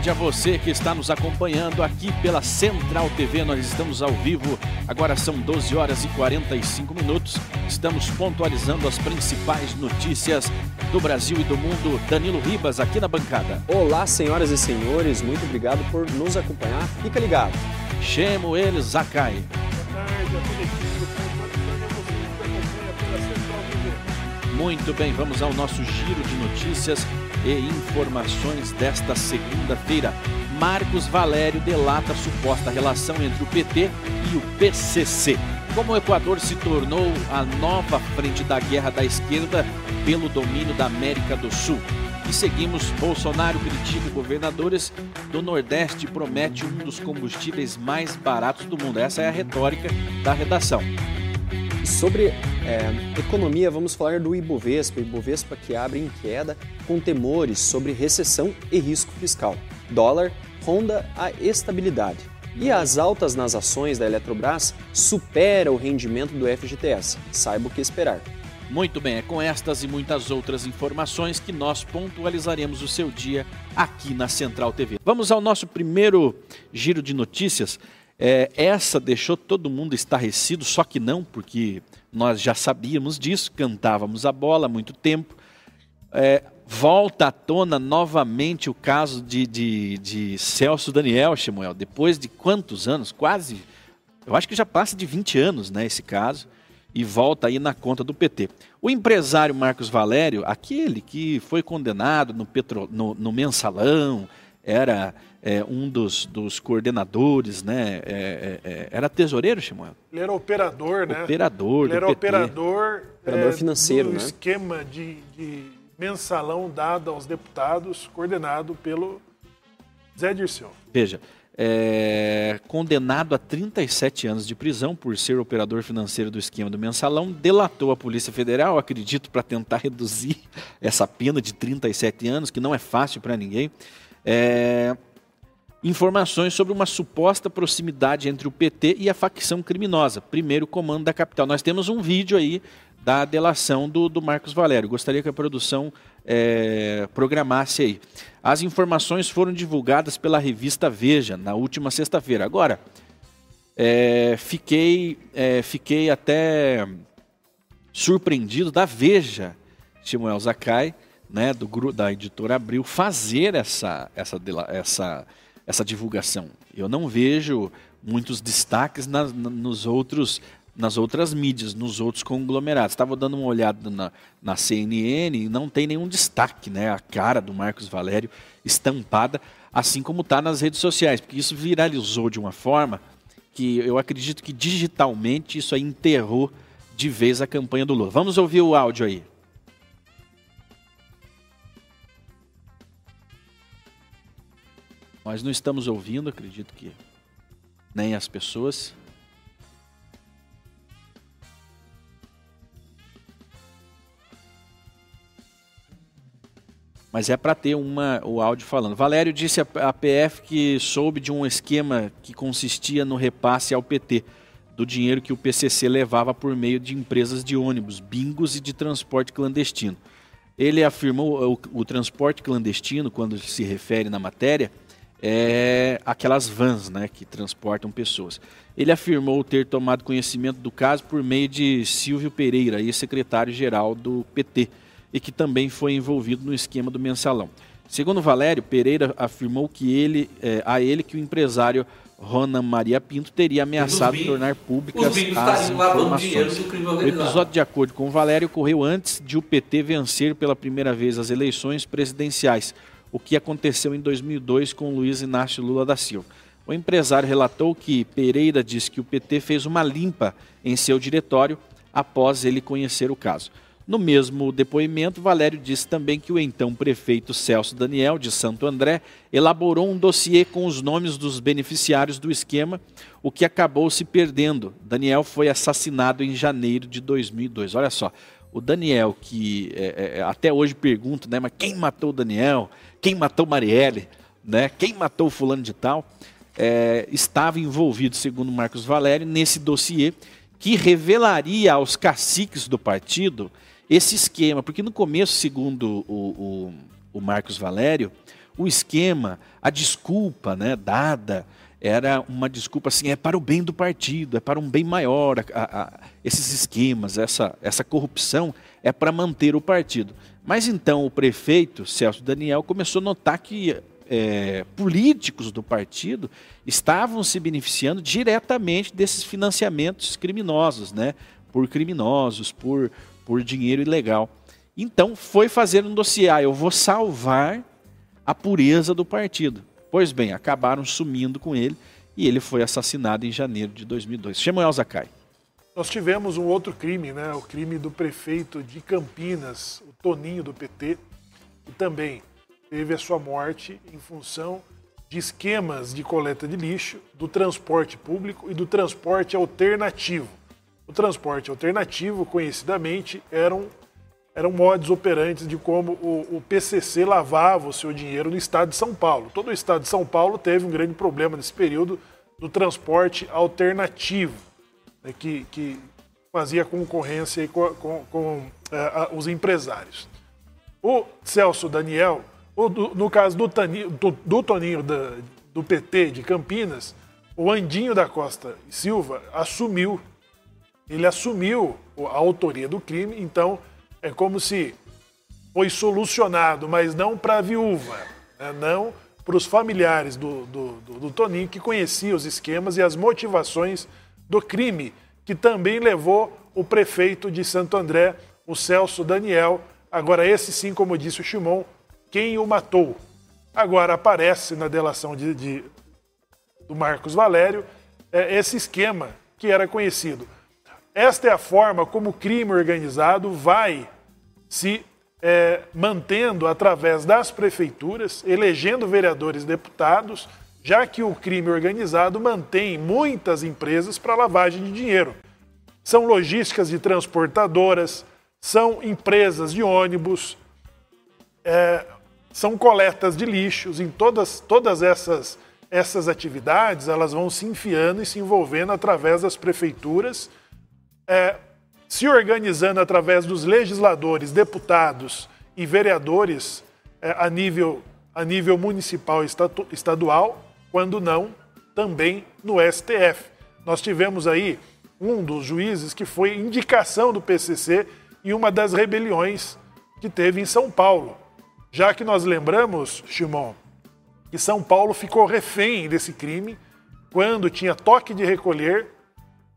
tarde a você que está nos acompanhando aqui pela Central TV. Nós estamos ao vivo, agora são 12 horas e 45 minutos. Estamos pontualizando as principais notícias do Brasil e do mundo. Danilo Ribas aqui na bancada. Olá, senhoras e senhores, muito obrigado por nos acompanhar. Fica ligado. Chamo ele, Zakai. Boa tarde a toda equipe. Muito bem, vamos ao nosso giro de notícias e informações desta segunda-feira. Marcos Valério delata a suposta relação entre o PT e o PCC. Como o Equador se tornou a nova frente da guerra da esquerda pelo domínio da América do Sul. E seguimos, Bolsonaro critica governadores do Nordeste promete um dos combustíveis mais baratos do mundo. Essa é a retórica da redação. Sobre é, economia, vamos falar do Ibovespa. Ibovespa que abre em queda com temores sobre recessão e risco fiscal. Dólar ronda a estabilidade. E as altas nas ações da Eletrobras supera o rendimento do FGTS. Saiba o que esperar. Muito bem, é com estas e muitas outras informações que nós pontualizaremos o seu dia aqui na Central TV. Vamos ao nosso primeiro giro de notícias. É, essa deixou todo mundo estarrecido, só que não, porque nós já sabíamos disso, cantávamos a bola há muito tempo. É, volta à tona novamente o caso de, de, de Celso Daniel, Samuel, depois de quantos anos? Quase, eu acho que já passa de 20 anos né, esse caso e volta aí na conta do PT. O empresário Marcos Valério, aquele que foi condenado no, petro, no, no mensalão, era é, um dos, dos, coordenadores, né? É, é, era tesoureiro, Samuel? Ele era operador, né? Operador Ele era PT. operador, operador financeiro, do né? esquema de, de mensalão dado aos deputados, coordenado pelo Zé Dirceu. Veja, é, condenado a 37 anos de prisão por ser operador financeiro do esquema do mensalão, delatou a Polícia Federal, acredito, para tentar reduzir essa pena de 37 anos, que não é fácil para ninguém. É, informações sobre uma suposta proximidade entre o PT e a facção criminosa, primeiro comando da capital. Nós temos um vídeo aí da delação do, do Marcos Valério. Gostaria que a produção é, programasse aí. As informações foram divulgadas pela revista Veja na última sexta-feira. Agora, é, fiquei, é, fiquei até surpreendido da Veja, Samuel Zakai, né, do, da editora Abril, fazer essa, essa, essa, essa divulgação. Eu não vejo muitos destaques nas, nos outros nas outras mídias, nos outros conglomerados. Estava dando uma olhada na, na CNN e não tem nenhum destaque, né? A cara do Marcos Valério estampada, assim como está nas redes sociais, porque isso viralizou de uma forma que eu acredito que digitalmente isso aí enterrou de vez a campanha do Lula. Vamos ouvir o áudio aí. Nós não estamos ouvindo, acredito que nem as pessoas. mas é para ter uma, o áudio falando. Valério disse à PF que soube de um esquema que consistia no repasse ao PT do dinheiro que o PCC levava por meio de empresas de ônibus, bingos e de transporte clandestino. Ele afirmou o, o transporte clandestino, quando se refere na matéria, é aquelas vans né, que transportam pessoas. Ele afirmou ter tomado conhecimento do caso por meio de Silvio Pereira, ex-secretário-geral do PT e que também foi envolvido no esquema do mensalão. Segundo Valério, Pereira afirmou que ele, é, a ele que o empresário Ronan Maria Pinto teria ameaçado tornar públicas as informações. O episódio, de acordo com Valério, ocorreu antes de o PT vencer pela primeira vez as eleições presidenciais, o que aconteceu em 2002 com Luiz Inácio Lula da Silva. O empresário relatou que Pereira disse que o PT fez uma limpa em seu diretório após ele conhecer o caso. No mesmo depoimento, Valério disse também que o então prefeito Celso Daniel, de Santo André, elaborou um dossiê com os nomes dos beneficiários do esquema, o que acabou se perdendo. Daniel foi assassinado em janeiro de 2002. Olha só, o Daniel, que é, é, até hoje pergunta, né, mas quem matou o Daniel? Quem matou Marielle? Né? Quem matou o fulano de tal? É, estava envolvido, segundo Marcos Valério, nesse dossiê que revelaria aos caciques do partido esse esquema, porque no começo, segundo o, o, o Marcos Valério, o esquema, a desculpa né, dada era uma desculpa assim, é para o bem do partido, é para um bem maior. A, a, esses esquemas, essa, essa corrupção é para manter o partido. Mas então o prefeito, Celso Daniel, começou a notar que é, políticos do partido estavam se beneficiando diretamente desses financiamentos criminosos, né? por criminosos, por, por dinheiro ilegal. Então foi fazer um dossiê, ah, eu vou salvar a pureza do partido. Pois bem, acabaram sumindo com ele e ele foi assassinado em janeiro de 2002. Samuel Zakai. Nós tivemos um outro crime, né? o crime do prefeito de Campinas, o Toninho do PT, que também teve a sua morte em função de esquemas de coleta de lixo, do transporte público e do transporte alternativo. O transporte alternativo, conhecidamente, eram, eram modos operantes de como o, o PCC lavava o seu dinheiro no estado de São Paulo. Todo o estado de São Paulo teve um grande problema nesse período do transporte alternativo, que, que fazia concorrência com, com, com uh, os empresários. O Celso Daniel, do, no caso do, Tani, do, do Toninho da, do PT de Campinas, o Andinho da Costa Silva assumiu ele assumiu a autoria do crime, então é como se foi solucionado, mas não para a viúva, né? não para os familiares do, do, do, do Toninho, que conhecia os esquemas e as motivações do crime, que também levou o prefeito de Santo André, o Celso Daniel. Agora, esse sim, como disse o Chimon, quem o matou. Agora aparece na delação de, de do Marcos Valério é, esse esquema que era conhecido. Esta é a forma como o crime organizado vai se é, mantendo através das prefeituras, elegendo vereadores deputados, já que o crime organizado mantém muitas empresas para lavagem de dinheiro. São logísticas de transportadoras, são empresas de ônibus, é, são coletas de lixos. Em todas, todas essas, essas atividades, elas vão se enfiando e se envolvendo através das prefeituras é, se organizando através dos legisladores, deputados e vereadores é, a, nível, a nível municipal e estadual, quando não, também no STF. Nós tivemos aí um dos juízes que foi indicação do PCC em uma das rebeliões que teve em São Paulo. Já que nós lembramos, Shimon, que São Paulo ficou refém desse crime quando tinha toque de recolher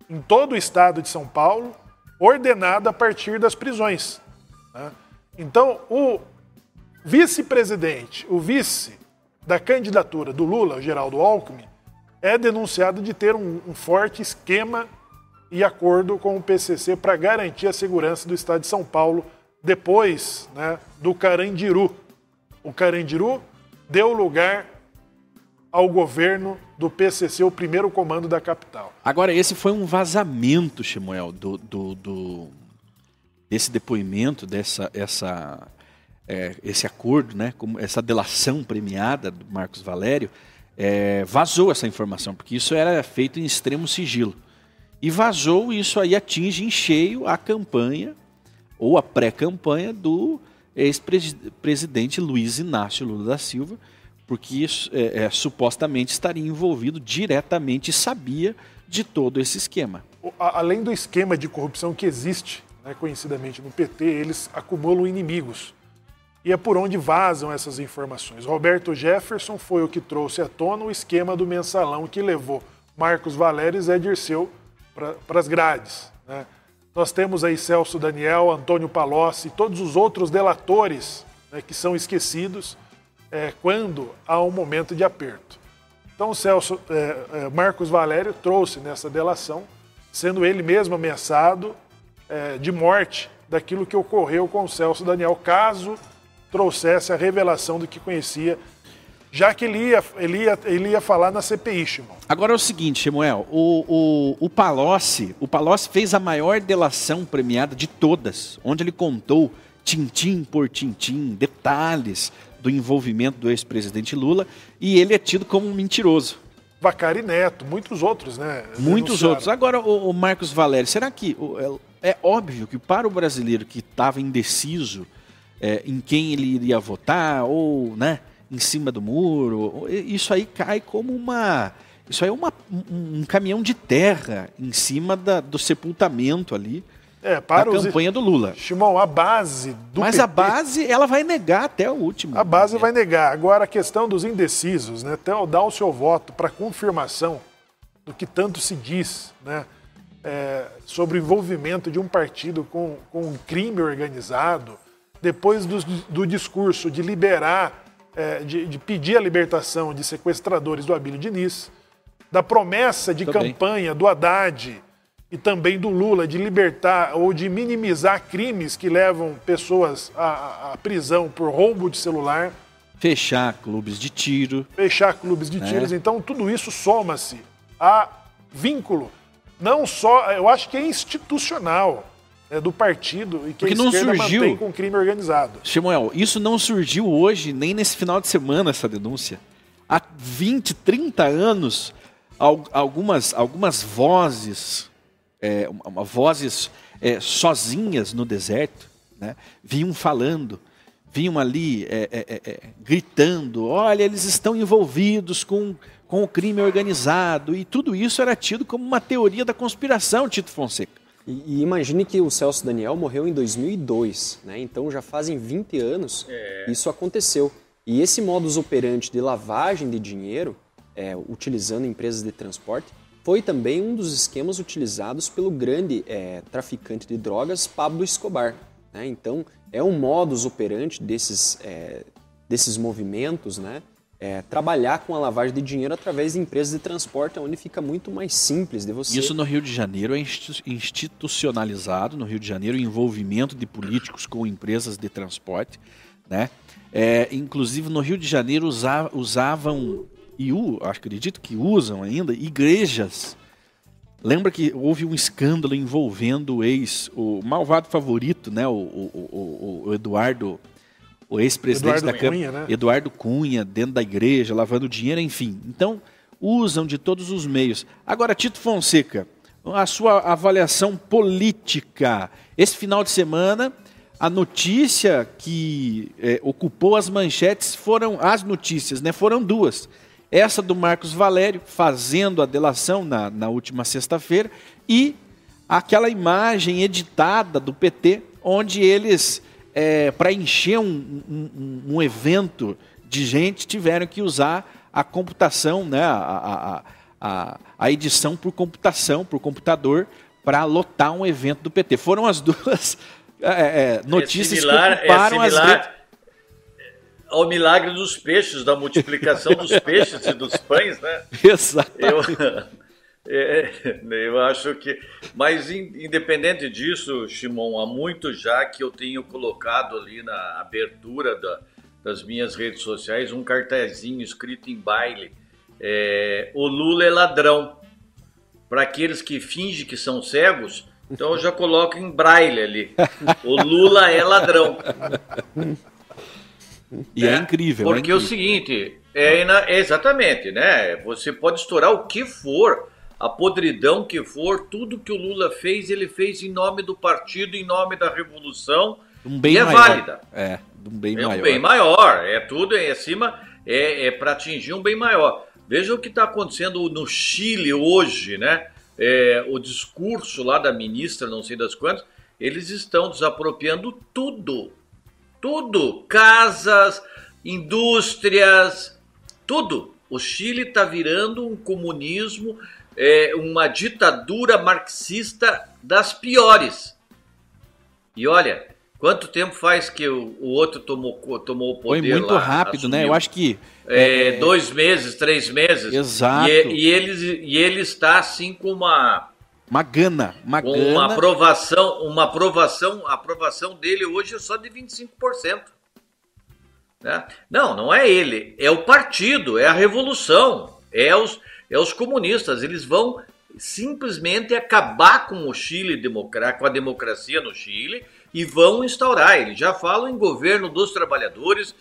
em todo o estado de São Paulo, ordenada a partir das prisões. Né? Então, o vice-presidente, o vice da candidatura do Lula, Geraldo Alckmin, é denunciado de ter um, um forte esquema e acordo com o PCC para garantir a segurança do estado de São Paulo depois né, do Carandiru. O Carandiru deu lugar ao governo do PCC, o primeiro comando da capital. Agora, esse foi um vazamento, Samuel, do, do, do, desse depoimento, dessa, essa, é, esse acordo, né, como essa delação premiada do Marcos Valério, é, vazou essa informação, porque isso era feito em extremo sigilo. E vazou, isso aí atinge em cheio a campanha, ou a pré-campanha do ex-presidente Luiz Inácio Lula da Silva, porque é, é, supostamente estaria envolvido diretamente e sabia de todo esse esquema. Além do esquema de corrupção que existe, né, conhecidamente no PT, eles acumulam inimigos. E é por onde vazam essas informações. Roberto Jefferson foi o que trouxe à tona o esquema do mensalão que levou Marcos Valério e Zé Dirceu para as grades. Né? Nós temos aí Celso Daniel, Antônio Palocci, todos os outros delatores né, que são esquecidos é, quando há um momento de aperto. Então, Celso, é, é, Marcos Valério trouxe nessa delação, sendo ele mesmo ameaçado é, de morte daquilo que ocorreu com o Celso Daniel, caso trouxesse a revelação do que conhecia, já que ele ia, ele ia, ele ia falar na CPI, Shimon. Agora é o seguinte, Samuel, o, o, o Palocci, o Palocci fez a maior delação premiada de todas, onde ele contou tintim por tintim, detalhes do envolvimento do ex-presidente Lula e ele é tido como um mentiroso. Vacari Neto, muitos outros, né? Muitos outros. Agora, o, o, Marcos Valério, será que é, é óbvio que para o brasileiro que estava indeciso é, em quem ele iria votar ou, né, em cima do muro. Isso aí cai como uma. Isso aí é uma, um, um caminhão de terra em cima da, do sepultamento ali é, para da campanha do Lula. Shimon, a base do Mas PT, a base, ela vai negar até o último. A base vai negar. Agora, a questão dos indecisos, né? Até dar o seu voto para confirmação do que tanto se diz, né? É, sobre o envolvimento de um partido com, com um crime organizado, depois do, do discurso de liberar, é, de, de, pedir a libertação de sequestradores do Abílio Diniz, da promessa de campanha do Haddad e também do Lula de libertar ou de minimizar crimes que levam pessoas à, à prisão por roubo de celular. Fechar clubes de tiro. Fechar clubes de né? tiros. Então, tudo isso soma-se a vínculo, não só, eu acho que é institucional do partido e que Porque a não surgiu mantém com crime organizado. Samuel, isso não surgiu hoje, nem nesse final de semana, essa denúncia. Há 20, 30 anos, algumas, algumas vozes é, uma, vozes é, sozinhas no deserto, né? vinham falando, vinham ali é, é, é, é, gritando: olha, eles estão envolvidos com, com o crime organizado, e tudo isso era tido como uma teoria da conspiração, Tito Fonseca. E, e imagine que o Celso Daniel morreu em 2002, né? então já fazem 20 anos isso aconteceu. E esse modus operandi de lavagem de dinheiro, utilizando empresas de transporte, foi também um dos esquemas utilizados pelo grande é, traficante de drogas Pablo Escobar. Né? Então, é um modus operandi desses, é, desses movimentos, né? É, trabalhar com a lavagem de dinheiro através de empresas de transporte, onde fica muito mais simples de você. Isso no Rio de Janeiro é institucionalizado, no Rio de Janeiro, o envolvimento de políticos com empresas de transporte. Né? É, inclusive, no Rio de Janeiro usavam e o, acredito que usam ainda, igrejas. Lembra que houve um escândalo envolvendo o ex, o malvado favorito, né? O, o, o, o Eduardo, o ex-presidente da Câmara, né? Eduardo Cunha, dentro da igreja, lavando dinheiro, enfim. Então, usam de todos os meios. Agora, Tito Fonseca, a sua avaliação política. Esse final de semana, a notícia que é, ocupou as manchetes foram as notícias, né? Foram duas. Essa do Marcos Valério fazendo a delação na, na última sexta-feira e aquela imagem editada do PT, onde eles, é, para encher um, um, um, evento de gente, tiveram que usar a computação, né, a, a, a, a edição por computação, por computador, para lotar um evento do PT. Foram as duas é, é, notícias é similar, que ocuparam é as redes ao milagre dos peixes, da multiplicação dos peixes e dos pães, né? Exato. Eu, é, eu acho que. Mas, independente disso, Shimon, há muito já que eu tenho colocado ali na abertura da, das minhas redes sociais um cartazinho escrito em baile: é, O Lula é ladrão. Para aqueles que fingem que são cegos, então eu já coloco em braille ali: O Lula é ladrão. E é, é incrível. Porque é, incrível. o seguinte, é, exatamente, né? Você pode estourar o que for, a podridão que for, tudo que o Lula fez, ele fez em nome do partido, em nome da revolução. Um bem e é maior. válida. É, um bem é maior. um bem maior. É tudo é acima, é, é para atingir um bem maior. Veja o que está acontecendo no Chile hoje, né? É, o discurso lá da ministra, não sei das quantas, eles estão desapropriando tudo tudo, casas, indústrias, tudo. O Chile está virando um comunismo, é, uma ditadura marxista das piores. E olha, quanto tempo faz que o, o outro tomou, tomou o poder? Foi muito lá, rápido, assumiu? né? Eu acho que. É, é... Dois meses, três meses. Exato. E, e, ele, e ele está assim com uma uma gana, uma Com gana. Uma aprovação, uma aprovação, a aprovação dele hoje é só de 25%. Né? Não, não é ele, é o partido, é a revolução, é os, é os comunistas. Eles vão simplesmente acabar com o Chile, com a democracia no Chile e vão instaurar. Eles já falam em governo dos trabalhadores,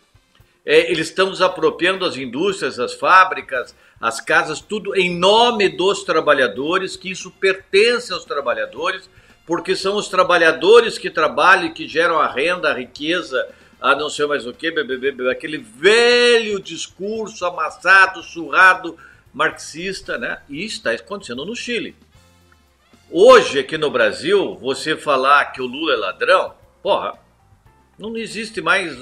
é, eles estão desapropriando as indústrias, as fábricas, as casas, tudo em nome dos trabalhadores, que isso pertence aos trabalhadores, porque são os trabalhadores que trabalham e que geram a renda, a riqueza, a não sei mais o que, aquele velho discurso amassado, surrado, marxista, né? E está acontecendo no Chile. Hoje, aqui no Brasil, você falar que o Lula é ladrão, porra, não existe mais.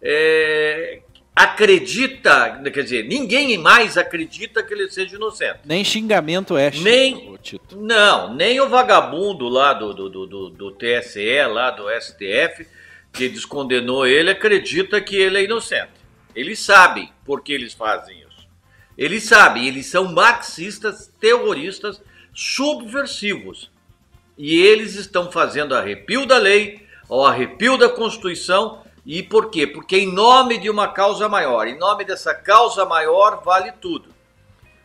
É, acredita, quer dizer, ninguém mais acredita que ele seja inocente. Nem xingamento é, nem. Não, nem o vagabundo lá do, do, do, do, TSE, lá do STF, que descondenou ele, acredita que ele é inocente. Eles sabem por que eles fazem isso. Eles sabem, eles são marxistas, terroristas, subversivos. E eles estão fazendo arrepio da lei, ao arrepio da Constituição e por quê? Porque em nome de uma causa maior, em nome dessa causa maior, vale tudo.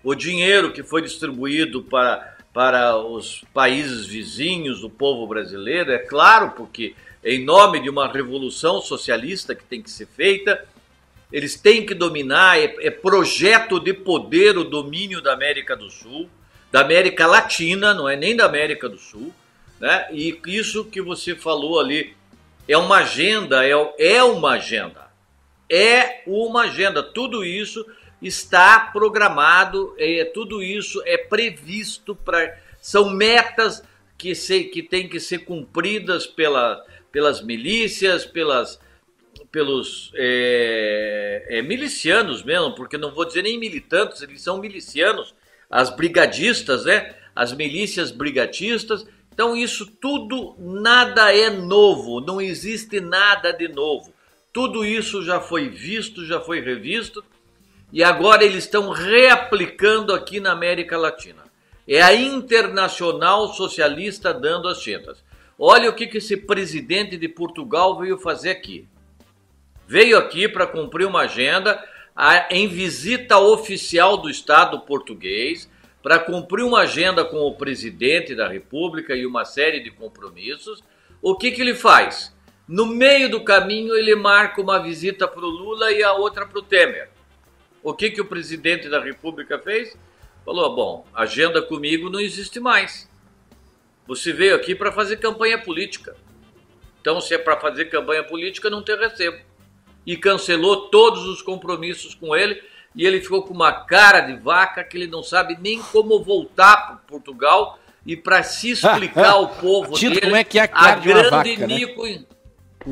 O dinheiro que foi distribuído para, para os países vizinhos do povo brasileiro, é claro, porque em nome de uma revolução socialista que tem que ser feita, eles têm que dominar, é, é projeto de poder o domínio da América do Sul, da América Latina, não é nem da América do Sul, né? E isso que você falou ali é uma agenda, é, é uma agenda. É uma agenda. Tudo isso está programado, é, tudo isso é previsto para. São metas que, se, que têm que ser cumpridas pela, pelas milícias, pelas, pelos é, é, milicianos mesmo, porque não vou dizer nem militantes, eles são milicianos, as brigadistas, né? As milícias brigatistas então, isso tudo, nada é novo, não existe nada de novo. Tudo isso já foi visto, já foi revisto e agora eles estão reaplicando aqui na América Latina. É a internacional socialista dando as tintas. Olha o que, que esse presidente de Portugal veio fazer aqui. Veio aqui para cumprir uma agenda em visita oficial do Estado português para cumprir uma agenda com o presidente da República e uma série de compromissos, o que, que ele faz? No meio do caminho, ele marca uma visita para o Lula e a outra para o Temer. O que, que o presidente da República fez? Falou: bom, agenda comigo não existe mais. Você veio aqui para fazer campanha política. Então, se é para fazer campanha política, não te recebo. E cancelou todos os compromissos com ele e ele ficou com uma cara de vaca que ele não sabe nem como voltar para Portugal e para se explicar ao povo Tito, dele como é que é a cara a de grande vaca, Nico, né?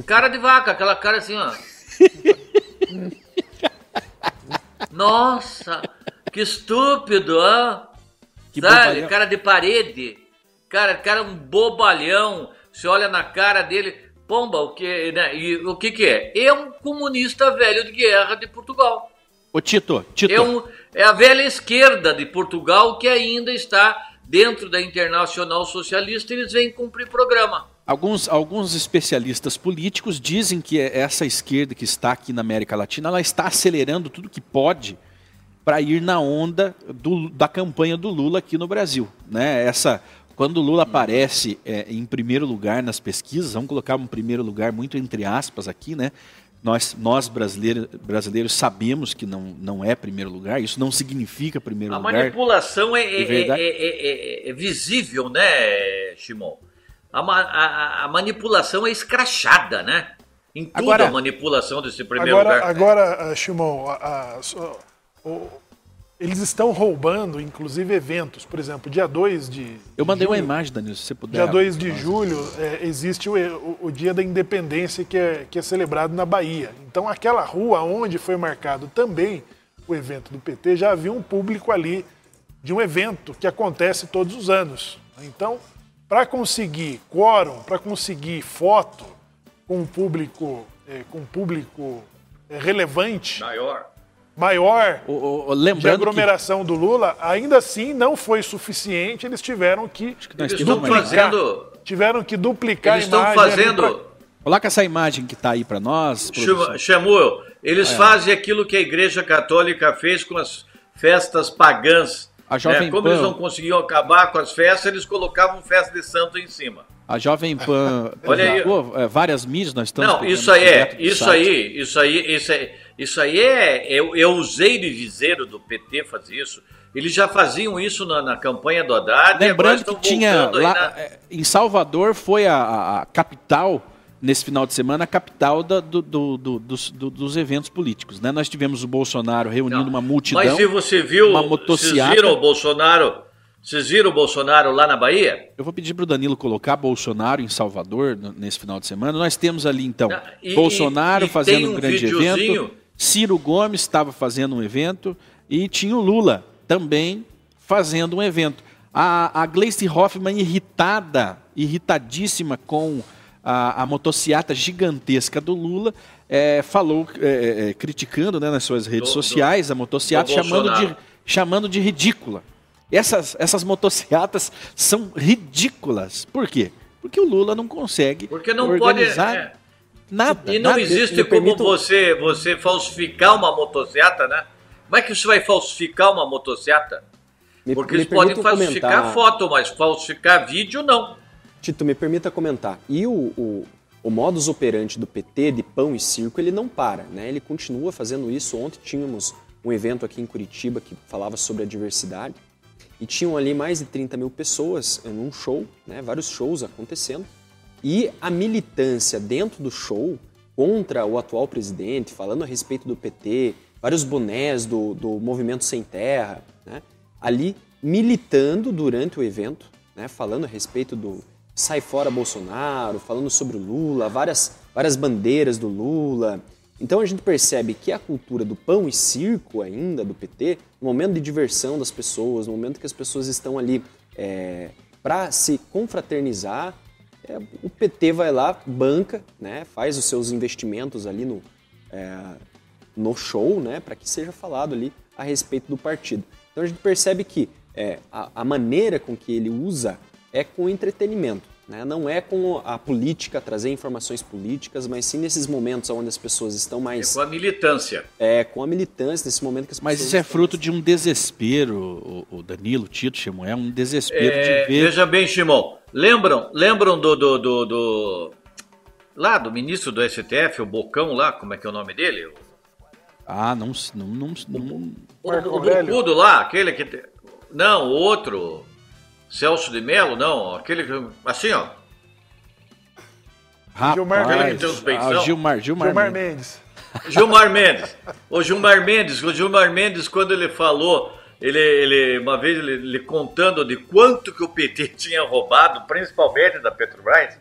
cara de vaca, aquela cara assim, ó. Nossa, que estúpido, ó. Que Sabe, bobalhão. cara de parede. Cara, cara um bobalhão. Você olha na cara dele, pomba, o que, né? E o que que é? É um comunista velho de guerra de Portugal. Ô Tito, Tito. É, um, é a velha esquerda de Portugal que ainda está dentro da Internacional Socialista e eles vêm cumprir programa. Alguns, alguns especialistas políticos dizem que essa esquerda que está aqui na América Latina, ela está acelerando tudo que pode para ir na onda do, da campanha do Lula aqui no Brasil. Né? Essa, quando o Lula aparece é, em primeiro lugar nas pesquisas, vamos colocar um primeiro lugar muito entre aspas aqui, né? Nós, nós brasileiros, brasileiros sabemos que não, não é primeiro lugar, isso não significa primeiro a lugar. A manipulação é, é, é, é, visível, né, Shimon? A, a, a, manipulação é escrachada, né? Em tudo agora, a manipulação desse primeiro agora, lugar. Agora, Shimon, o, eles estão roubando, inclusive, eventos. Por exemplo, dia 2 de. Eu mandei julho, uma imagem, Danilo, se você puder. Dia 2 de julho é, existe o, o, o, Dia da Independência que é, que é celebrado na Bahia. Então, aquela rua onde foi marcado também o evento do PT, já havia um público ali de um evento que acontece todos os anos. Então, para conseguir quórum, para conseguir foto com um público, é, com um público é, relevante. Maior maior o, o, de aglomeração que... do Lula, ainda assim não foi suficiente. Eles tiveram que, que eles estão fazendo. Tiveram que duplicar eles a imagem. Estão fazendo. Pra... Coloca essa imagem que está aí para nós. Chamuel, eles é. fazem aquilo que a Igreja Católica fez com as festas pagãs. A Jovem né? Como Pan... eles não conseguiam acabar com as festas, eles colocavam festa de santo em cima. A Jovem Pan Olha aí. É, várias mídias, nós estamos. Não, isso aí é, isso aí, isso aí, isso aí, isso aí é, eu, eu usei de viseiro do PT fazer isso. Eles já faziam isso na, na campanha do Haddad. Lembrando que tinha lá, na... É, em Salvador foi a, a, capital nesse final de semana, a capital da, do, do, do, dos, dos, eventos políticos. Né? Nós tivemos o Bolsonaro reunindo Não, uma multidão. Mas se você viu, uma motociata... vocês viram o Bolsonaro vocês viram o Bolsonaro lá na Bahia? Eu vou pedir para o Danilo colocar Bolsonaro em Salvador nesse final de semana. Nós temos ali, então, e, Bolsonaro e, e fazendo um, um grande evento. Ciro Gomes estava fazendo um evento. E tinha o Lula também fazendo um evento. A, a Gleice Hoffmann irritada, irritadíssima com a, a motociata gigantesca do Lula, é, falou, é, é, criticando né, nas suas redes do, sociais do, a motociata, chamando de, chamando de ridícula. Essas, essas motocicletas são ridículas. Por quê? Porque o Lula não consegue Porque não organizar pode, é... nada. E não nada. existe como permito... você, você falsificar uma motocicleta, né? Como é que você vai falsificar uma motocicleta? Porque me eles podem falsificar comentar... foto, mas falsificar vídeo não. Tito, me permita comentar. E o, o, o modus operandi do PT de pão e circo, ele não para, né? Ele continua fazendo isso. Ontem tínhamos um evento aqui em Curitiba que falava sobre a diversidade e tinham ali mais de 30 mil pessoas em um show, né, vários shows acontecendo, e a militância dentro do show contra o atual presidente, falando a respeito do PT, vários bonés do, do Movimento Sem Terra, né, ali militando durante o evento, né, falando a respeito do sai fora Bolsonaro, falando sobre o Lula, várias, várias bandeiras do Lula, então a gente percebe que a cultura do pão e circo ainda do PT, no momento de diversão das pessoas, no momento que as pessoas estão ali é, para se confraternizar, é, o PT vai lá, banca, né, faz os seus investimentos ali no, é, no show, né, para que seja falado ali a respeito do partido. Então a gente percebe que é, a, a maneira com que ele usa é com entretenimento. Né? Não é com a política, trazer informações políticas, mas sim nesses momentos onde as pessoas estão mais. É com a militância. É, com a militância, nesse momento que as Mas isso é fruto mais... de um desespero, o Danilo, o Tito, Chimon, é um desespero é, de ver. Veja bem, Chimon, lembram, lembram do, do, do, do, Lá, do ministro do STF, o Bocão lá, como é que é o nome dele? Ah, não. não, não, não... O, o, o Bocudo lá, aquele que. Não, o outro. Celso de Melo, não, aquele que. Assim, ó. Rapaz, Gilmar, aquele que tem os Ah, Gilmar, Gilmar, Gilmar Mendes. Gilmar Mendes. O Gilmar Mendes, o Gilmar Mendes, quando ele falou, ele, ele uma vez ele, ele, contando de quanto que o PT tinha roubado, principalmente da Petrobras,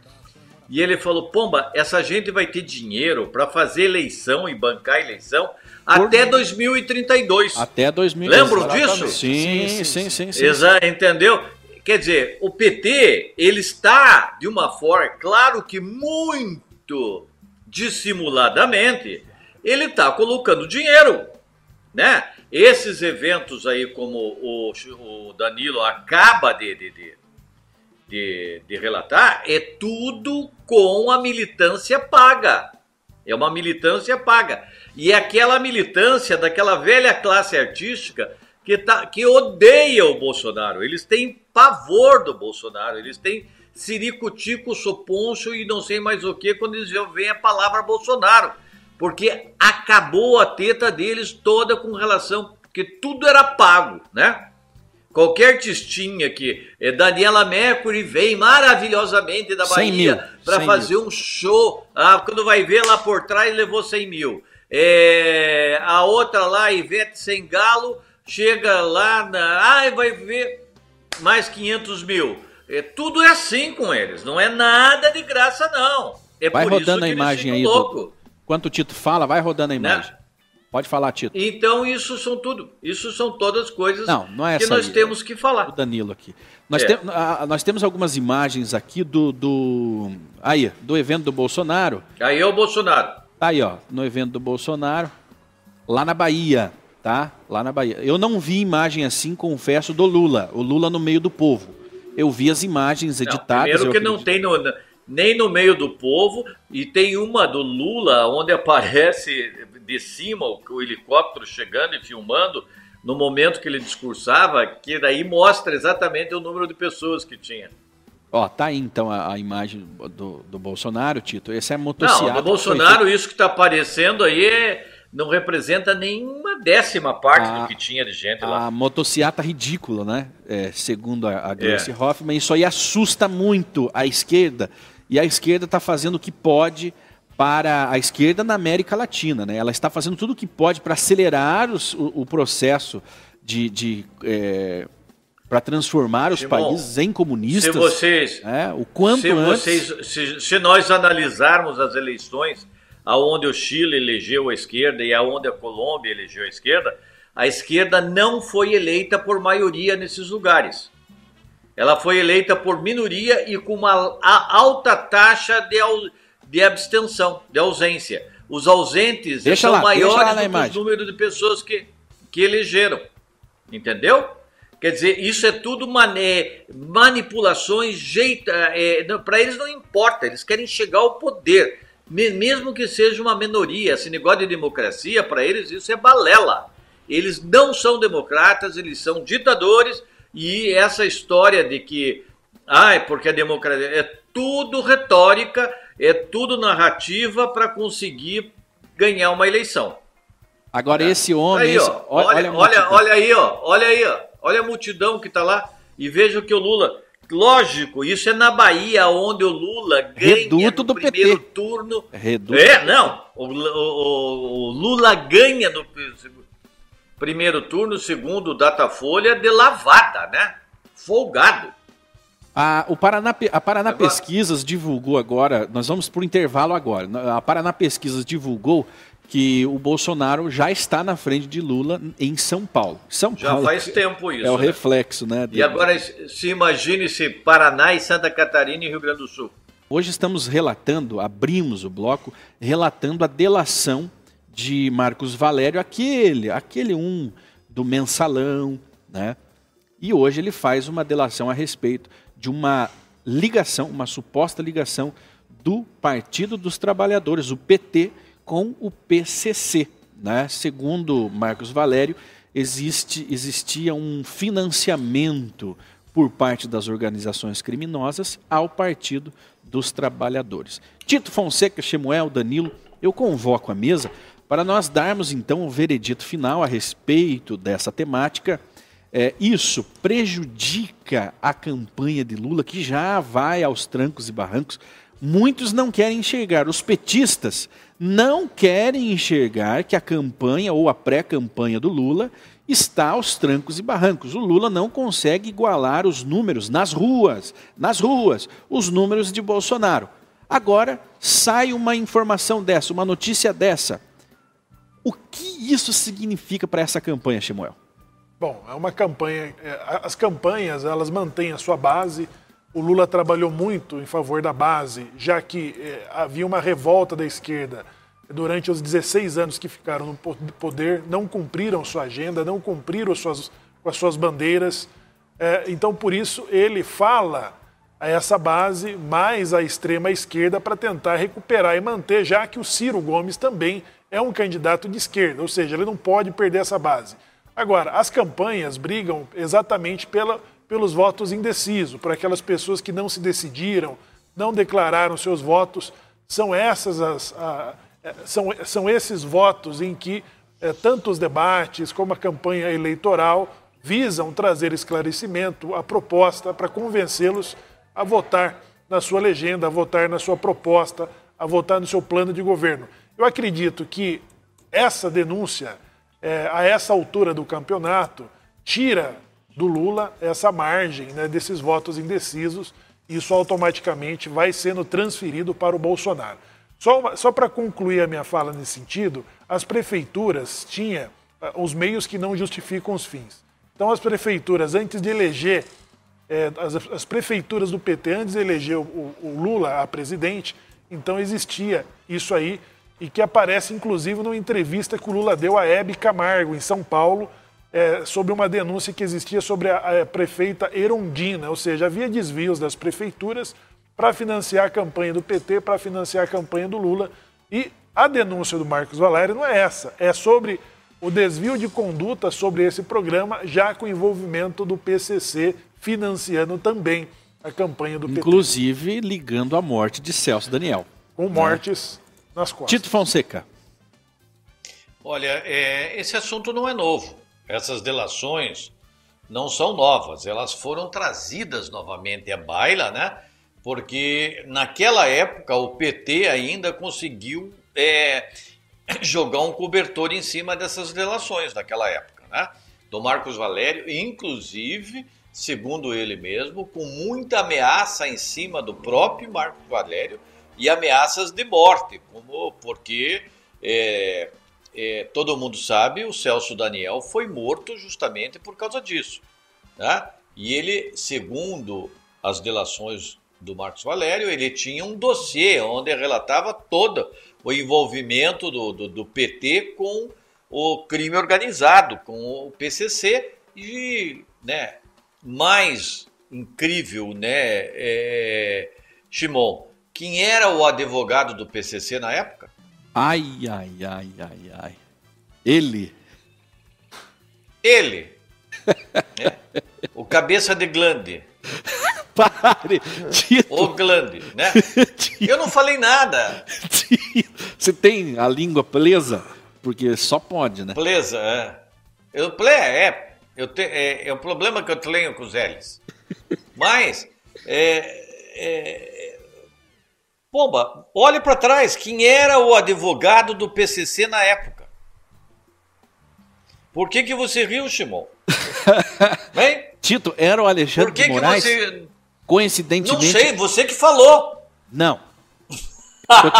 e ele falou: Pomba, essa gente vai ter dinheiro para fazer eleição e bancar eleição Por... até 2032. Até 2032. Lembram disso? Sim, sim, sim. sim, sim, Exato, entendeu? Quer dizer, o PT, ele está, de uma forma, claro que muito dissimuladamente, ele está colocando dinheiro, né? Esses eventos aí, como o, Danilo acaba de, de, de, de, de relatar, é tudo com a militância paga. É uma militância paga. E é aquela militância daquela velha classe artística que, tá, que odeia o Bolsonaro. Eles têm pavor do Bolsonaro. Eles têm ciricutico, soponcho e não sei mais o que quando eles veem a palavra Bolsonaro. Porque acabou a teta deles toda com relação. que tudo era pago, né? Qualquer tistinha que é, Daniela Mercury vem maravilhosamente da Bahia para fazer mil. um show. Ah, quando vai ver lá por trás levou 100 mil. É, a outra lá, Ivete Sem Galo, chega lá na. Ai, vai ver mais 500 mil. É, tudo é assim com eles, não é nada de graça, não. É vai rodando a imagem aí. Louco. Quanto o Tito fala, vai rodando a né? imagem. Né? Pode falar, Tito. Então, isso são tudo. Isso são todas coisas não, não é que nós aí, temos que falar. O Danilo aqui. Nós, é. tem, a, nós temos algumas imagens aqui do, do. Aí, do evento do Bolsonaro. Aí é o Bolsonaro. Aí, ó, no evento do Bolsonaro, lá na Bahia tá? Lá na Bahia. Eu não vi imagem assim, confesso, do Lula. O Lula no meio do povo. Eu vi as imagens editadas. Não, primeiro que não tem no, nem no meio do povo e tem uma do Lula onde aparece de cima o, o helicóptero chegando e filmando no momento que ele discursava, que daí mostra exatamente o número de pessoas que tinha. Ó, tá aí então a, a imagem do, do Bolsonaro, Tito. Esse é motocicleta. Não, do Bolsonaro, isso que está aparecendo aí é não representa nenhuma décima parte a, do que tinha de gente lá. A motociata ridícula, né? É, segundo a, a Grace é. Hoffman, isso aí assusta muito a esquerda. e a esquerda está fazendo o que pode para a esquerda na América Latina. Né? Ela está fazendo tudo o que pode para acelerar os, o, o, processo de, de é, para transformar os Simão, países em comunistas. Se vocês, é, o quanto se, antes... vocês, se, se, nós analisarmos as eleições, aonde o Chile elegeu a esquerda e aonde a Colômbia elegeu a esquerda, a esquerda não foi eleita por maioria nesses lugares. Ela foi eleita por minoria e com uma alta taxa de de abstenção, de ausência. Os ausentes deixa são lá, maiores do que o número de pessoas que, que elegeram. Entendeu? Quer dizer, isso é tudo mané, manipulações, jeito. É, Para eles não importa, eles querem chegar ao poder. Mesmo que seja uma minoria, esse negócio de democracia, para eles isso é balela. Eles não são democratas, eles são ditadores, e essa história de que, ah, é porque a democracia é tudo retórica é tudo narrativa para conseguir ganhar uma eleição. Agora, esse homem. Aí, esse... Ó, olha, olha, olha, olha, aí, ó, olha aí, ó, olha a multidão que está lá e veja que o Lula. Lógico, isso é na Bahia, onde o Lula ganha Reduto no do primeiro PT. turno. Reduto. É, não. O, o, o, Lula ganha no primeiro turno, segundo o Datafolha, de lavada, né? Folgado. A, o Paraná, a Paraná agora... Pesquisas divulgou agora, nós vamos por intervalo agora. A Paraná Pesquisas divulgou que o Bolsonaro já está na frente de Lula em São Paulo. São já Paulo faz tempo isso. É o né? reflexo, né? E agora se imagine se Paraná e Santa Catarina e Rio Grande do Sul. Hoje estamos relatando, abrimos o bloco, relatando a delação de Marcos Valério, aquele, aquele um do mensalão, né? E hoje ele faz uma delação a respeito de uma ligação, uma suposta ligação do Partido dos Trabalhadores, o PT, com o PCC. Né? Segundo Marcos Valério, existe, existia um financiamento por parte das organizações criminosas ao Partido dos Trabalhadores. Tito Fonseca, Chemuel, Danilo, eu convoco a mesa para nós darmos então o veredito final a respeito dessa temática é, isso prejudica a campanha de Lula, que já vai aos trancos e barrancos. Muitos não querem enxergar, os petistas não querem enxergar que a campanha ou a pré-campanha do Lula está aos trancos e barrancos. O Lula não consegue igualar os números nas ruas, nas ruas, os números de Bolsonaro. Agora sai uma informação dessa, uma notícia dessa. O que isso significa para essa campanha, Samuel? Bom, é uma campanha. É, as campanhas elas mantêm a sua base. O Lula trabalhou muito em favor da base, já que é, havia uma revolta da esquerda durante os 16 anos que ficaram no poder, não cumpriram sua agenda, não cumpriram suas, com as suas bandeiras. É, então, por isso, ele fala a essa base mais à extrema esquerda para tentar recuperar e manter, já que o Ciro Gomes também é um candidato de esquerda, ou seja, ele não pode perder essa base. Agora, as campanhas brigam exatamente pela, pelos votos indecisos, por aquelas pessoas que não se decidiram, não declararam seus votos. São, essas as, a, é, são, são esses votos em que é, tanto os debates como a campanha eleitoral visam trazer esclarecimento, a proposta para convencê-los a votar na sua legenda, a votar na sua proposta, a votar no seu plano de governo. Eu acredito que essa denúncia é, a essa altura do campeonato, tira do Lula essa margem né, desses votos indecisos. Isso automaticamente vai sendo transferido para o Bolsonaro. Só, só para concluir a minha fala nesse sentido, as prefeituras tinham uh, os meios que não justificam os fins. Então, as prefeituras, antes de eleger, é, as, as, prefeituras do PT, antes de eleger o, o Lula a presidente, então existia isso aí e que aparece inclusive numa entrevista que o Lula deu a Hebe Camargo, em São Paulo, é, sobre uma denúncia que existia sobre a, a prefeita Erondina, ou seja, havia desvios das prefeituras para financiar a campanha do PT, para financiar a campanha do Lula. E a denúncia do Marcos Valério não é essa, é sobre o desvio de conduta sobre esse programa, já com envolvimento do PCC financiando também a campanha do Inclusive, PT. Inclusive ligando a morte de Celso Daniel. Com mortes nas costas. Tito Fonseca. Olha, é, esse assunto não é novo. Essas delações não são novas. Elas foram trazidas novamente à baila, né? porque naquela época o PT ainda conseguiu é, jogar um cobertor em cima dessas relações naquela época, né? Do Marcos Valério, inclusive, segundo ele mesmo, com muita ameaça em cima do próprio Marcos Valério e ameaças de morte, como porque é, é, todo mundo sabe, o Celso Daniel foi morto justamente por causa disso. Né? E ele, segundo as delações do Marcos Valério, ele tinha um dossiê onde relatava todo o envolvimento do, do, do PT com o crime organizado, com o PCC e, né, mais incrível, né, é, Shimon, quem era o advogado do PCC na época? Ai, ai, ai, ai, ai. Ele. Ele. é. O cabeça de glande. Pare! Tito. O glande, né? Tito. Eu não falei nada. Tito. Você tem a língua presa? Porque só pode, né? Presa, é. Eu, ple, é, eu te, é, é um problema que eu tenho com os L's. Mas, é, é, Pomba, olhe para trás. Quem era o advogado do PCC na época? Por que, que você riu, Shimon? Hein? Tito, era o Alexandre Por que de Moraes? Que você... Coincidentemente. Não sei, você que falou. Não. Eu tô,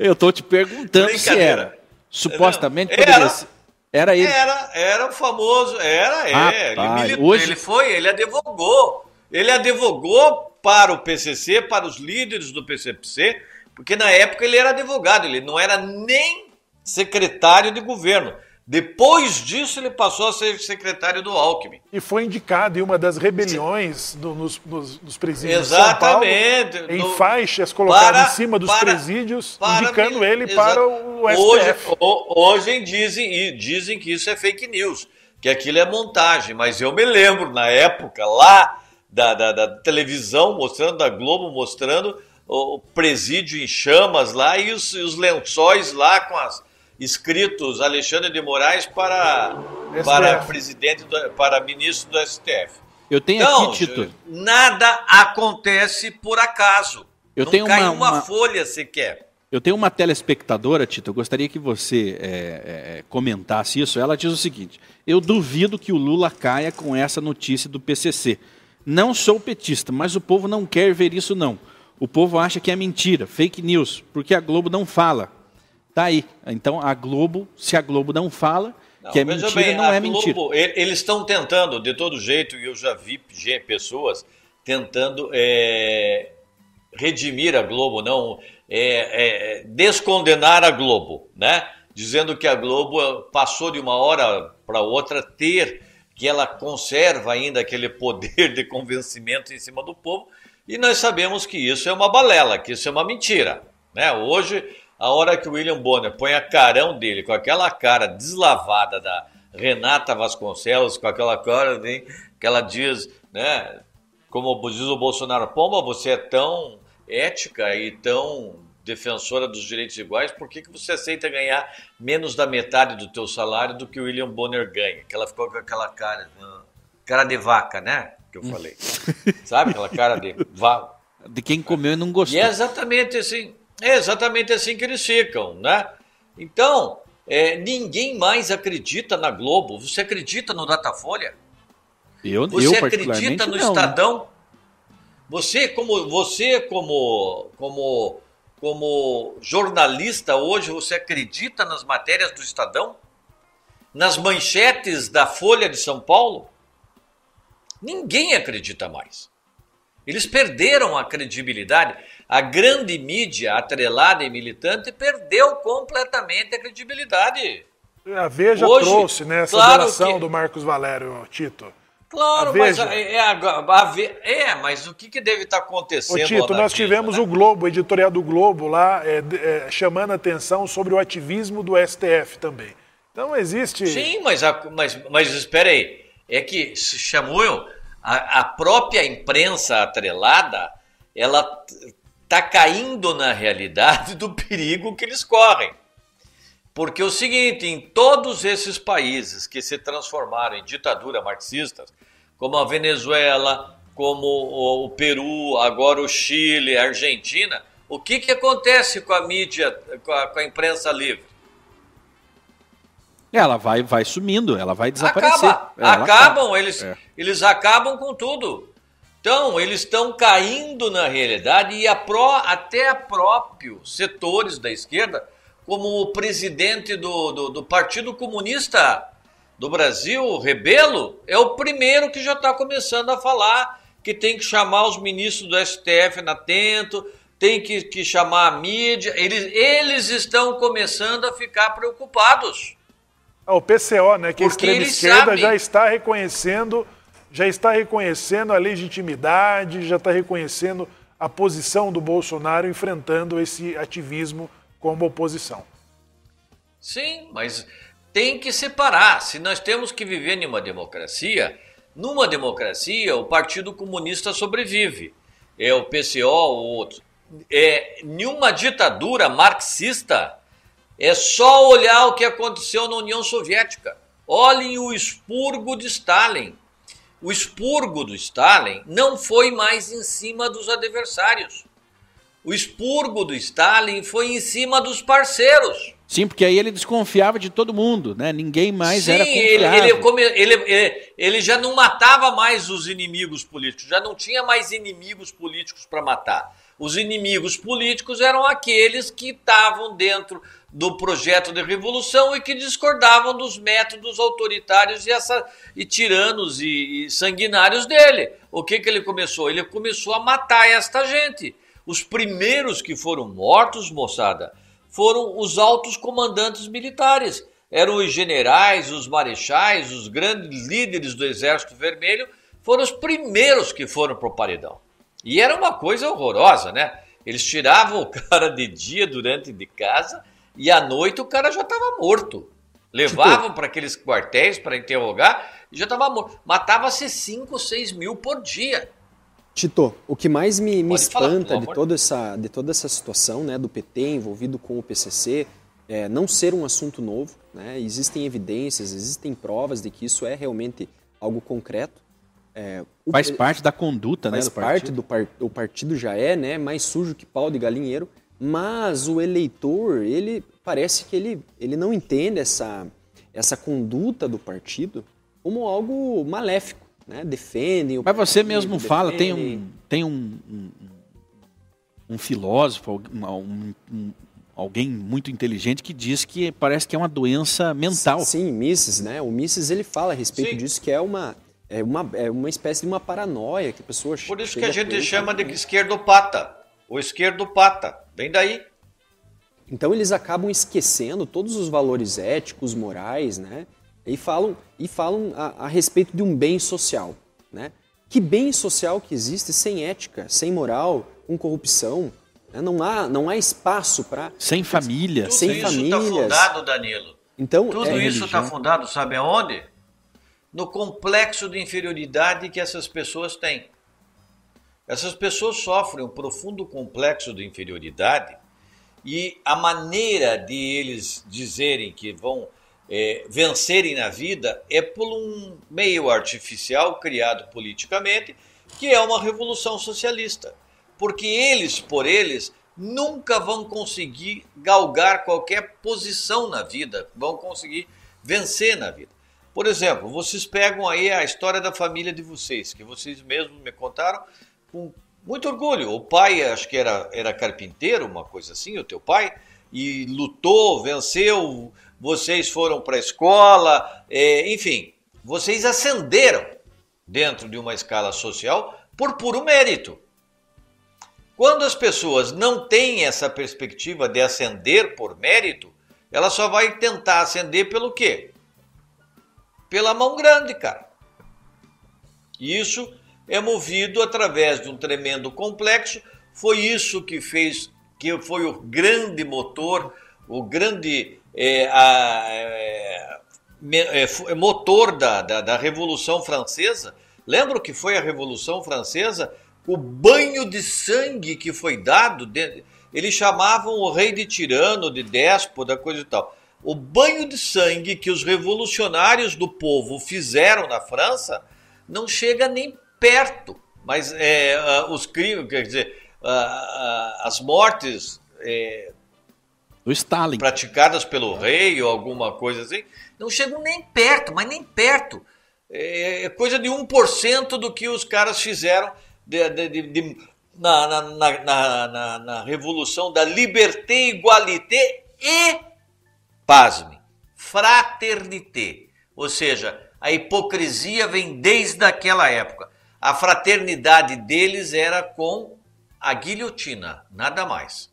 eu tô te perguntando se era. Supostamente era. poderia ser. Era ele. Era, era o famoso, era, é. Ele, hoje... ele foi, ele advogou. Ele advogou para o PCC, para os líderes do PCC, porque na época ele era advogado, ele não era nem secretário de governo. Depois disso, ele passou a ser secretário do Alckmin. E foi indicado em uma das rebeliões do, nos, nos, nos, presídios Exatamente. de São Paulo, em faixas colocadas em cima dos para, presídios, para, indicando ele para o STF. Hoje, hoje dizem, dizem que isso é fake news, que aquilo é montagem, mas eu me lembro, na época, lá da, da, da televisão, mostrando, da Globo, mostrando o presídio em chamas lá e os, os lençóis lá com as escritos Alexandre de Moraes para, para presidente, do, para ministro do STF. Eu tenho então, aqui, Tito. Nada acontece por acaso. Eu Não tenho cai uma, uma, uma folha sequer. Eu tenho uma telespectadora, Tito, eu gostaria que você é, é, comentasse isso. Ela diz o seguinte: Eu duvido que o Lula caia com essa notícia do PCC. Não sou petista, mas o povo não quer ver isso, não. O povo acha que é mentira, fake news, porque a Globo não fala. Tá aí. Então a Globo, se a Globo não fala, não, que é mentira, bem, não é Globo, mentira. Eles estão tentando, de todo jeito, e eu já vi pessoas tentando é, redimir a Globo, não é, é, descondenar a Globo, né? Dizendo que a Globo passou de uma hora para outra ter que ela conserva ainda aquele poder de convencimento em cima do povo, e nós sabemos que isso é uma balela, que isso é uma mentira. Né? Hoje a hora que o William Bonner põe a carão dele com aquela cara deslavada da Renata Vasconcelos, com aquela cara né, que ela diz, né? Como diz o Bolsonaro, Pomba, você é tão ética e tão defensora dos direitos iguais, por que, que você aceita ganhar menos da metade do teu salário do que o William Bonner ganha? Que ela ficou com aquela cara, cara de vaca, né? Que eu falei. Sabe aquela cara de vaca? De quem comeu e não gostou. E é exatamente assim. É exatamente assim que eles ficam, né? Então, é, ninguém mais acredita na Globo. Você acredita no Datafolha? Eu, você eu acredita no não, Estadão? Né? Você como você como como como jornalista hoje, você acredita nas matérias do Estadão? Nas manchetes da Folha de São Paulo? Ninguém acredita mais. Eles perderam a credibilidade a grande mídia atrelada e militante perdeu completamente a credibilidade. A Veja Hoje, trouxe né, essa claro que... do Marcos Valério, Tito. Claro, mas é, a, a, é, mas o que, que deve estar acontecendo? Ô, Tito, nós tivemos né? o Globo, o editorial do Globo lá, é, é, chamando a atenção sobre o ativismo do STF também. Então existe. Sim, mas, mas, mas espera aí. É que chamou a, a própria imprensa atrelada, ela está caindo na realidade do perigo que eles correm. Porque é o seguinte, em todos esses países que se transformaram em ditadura marxistas, como a Venezuela, como o Peru, agora o Chile, a Argentina, o que, que acontece com a mídia, com a, com a imprensa livre? Ela vai, vai sumindo, ela vai desaparecer. Acaba, ela acabam, acaba. eles, É. eles acabam com tudo. Então, eles estão caindo na realidade e a pró, até próprios setores da esquerda, como o presidente do, do, do Partido Comunista do Brasil, o Rebelo, é o primeiro que já está começando a falar que tem que chamar os ministros do STF na atento, tem que, que chamar a mídia. Eles, eles estão começando a ficar preocupados. Ah, O PCO, né, que a Porque extrema eles esquerda sabem. já está reconhecendo, já está reconhecendo a legitimidade, já está reconhecendo a posição do Bolsonaro enfrentando esse ativismo como oposição. Sim, mas tem que separar. Se nós temos que viver em uma democracia, numa democracia o Partido Comunista sobrevive. É o PCO ou outro. É, em uma ditadura marxista, é só olhar o que aconteceu na União Soviética. Olhem o expurgo de Stalin. O expurgo do Stalin não foi mais em cima dos adversários. O expurgo do Stalin foi em cima dos parceiros. Sim, porque aí ele desconfiava de todo mundo, né? Ninguém mais Sim, era confiável. ele, come- ele, ele, ele já não matava mais os inimigos políticos, já não tinha mais inimigos políticos para matar. Os inimigos políticos eram aqueles que estavam dentro do projeto de revolução e que discordavam dos métodos autoritários e, essa, e tiranos e, e sanguinários dele. O que, que ele começou? Ele começou a matar esta gente. Os primeiros que foram mortos, moçada, foram os altos comandantes militares. Eram os generais, os marechais, os grandes líderes do Exército Vermelho, foram os primeiros que foram para o paredão. E era uma coisa horrorosa, né? Eles tiravam o cara de dia durante de casa e à noite o cara já estava morto. Levavam para aqueles quartéis para interrogar e já estava morto. Matava-se 5, 6 mil por dia. Tito, o que mais me, me falar, espanta pelo de toda, essa, de toda essa situação né, do PT envolvido com o PCC é não ser um assunto novo. Né? Existem evidências, existem provas de que isso é realmente algo concreto. É, o Faz parte da conduta, faz né? Do parte partido. do par, o partido já é né, mais sujo que pau de galinheiro, mas o eleitor, ele parece que ele, ele não entende essa, essa conduta do partido como algo maléfico. Né? Defendem o Mas você mesmo fala, tem defendem- um, tem um, um, um filósofo, um, um- um- alguém muito inteligente que diz que parece que é uma doença mental. Sim, Mises, né? O Mises ele fala a respeito Sim. disso que é uma é uma, é uma espécie de uma paranoia que a pessoa Por isso que a gente ter, chama de né? esquerdopata. O esquerdopata. Vem daí. Então eles acabam esquecendo todos os valores éticos, morais, né? E falam e falam a, a respeito de um bem social, né? Que bem social que existe sem ética, sem moral, com corrupção? né? Não há não há espaço para Sem família. Tudo Sem isso está fundado, Danilo. então Tudo é, isso está fundado, sabe aonde? No complexo de inferioridade que essas pessoas têm. Essas pessoas sofrem um profundo complexo de inferioridade e a maneira de eles dizerem que vão é, vencerem na vida é por um meio artificial criado politicamente, que é uma revolução socialista. Porque eles, por eles, nunca vão conseguir galgar qualquer posição na vida, vão conseguir vencer na vida. Por exemplo, vocês pegam aí a história da família de vocês, que vocês mesmos me contaram com muito orgulho. O pai, acho que era, era carpinteiro, uma coisa assim, o teu pai, e lutou, venceu, vocês foram para a escola, é, enfim, vocês ascenderam dentro de uma escala social por puro mérito. Quando as pessoas não têm essa perspectiva de ascender por mérito, ela só vai tentar ascender pelo quê? Pela mão grande, cara. E isso é movido através de um tremendo complexo. Foi isso que fez, que foi o grande motor, o grande é, a, é, é, fu- é, motor da, da, da Revolução Francesa. Lembra que foi a Revolução Francesa? O banho de sangue que foi dado. de- eles chamavam o rei de tirano, de déspota, coisa e tal. O banho de sangue que os revolucionários do povo fizeram na França não chega nem perto Mas é, os crimes, quer dizer, as mortes é, Stalin. praticadas pelo rei ou alguma coisa assim, não chegam nem perto, mas nem perto. É, é coisa de 1% do que os caras fizeram de, de, de na, na, na, na, na revolução da liberté, igualité e, pasme, fraternité. Ou seja, a hipocrisia vem desde aquela época. A fraternidade deles era com a guilhotina, nada mais.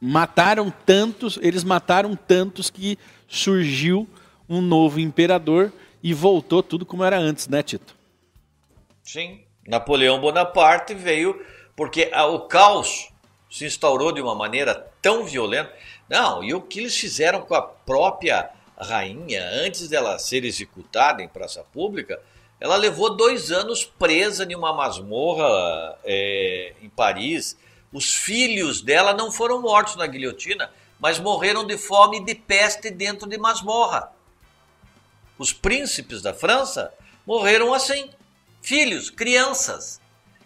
Mataram tantos, eles mataram tantos que surgiu um novo imperador e voltou tudo como era antes, né, Tito? Sim. Napoleão Bonaparte veio porque o caos se instaurou de uma maneira tão violenta. Não, e o que eles fizeram com a própria rainha antes dela ser executada em praça pública, ela levou dois anos presa em uma masmorra é, em Paris. Os filhos dela não foram mortos na guilhotina, mas morreram de fome e de peste dentro de masmorra. Os príncipes da França morreram assim. Filhos, crianças.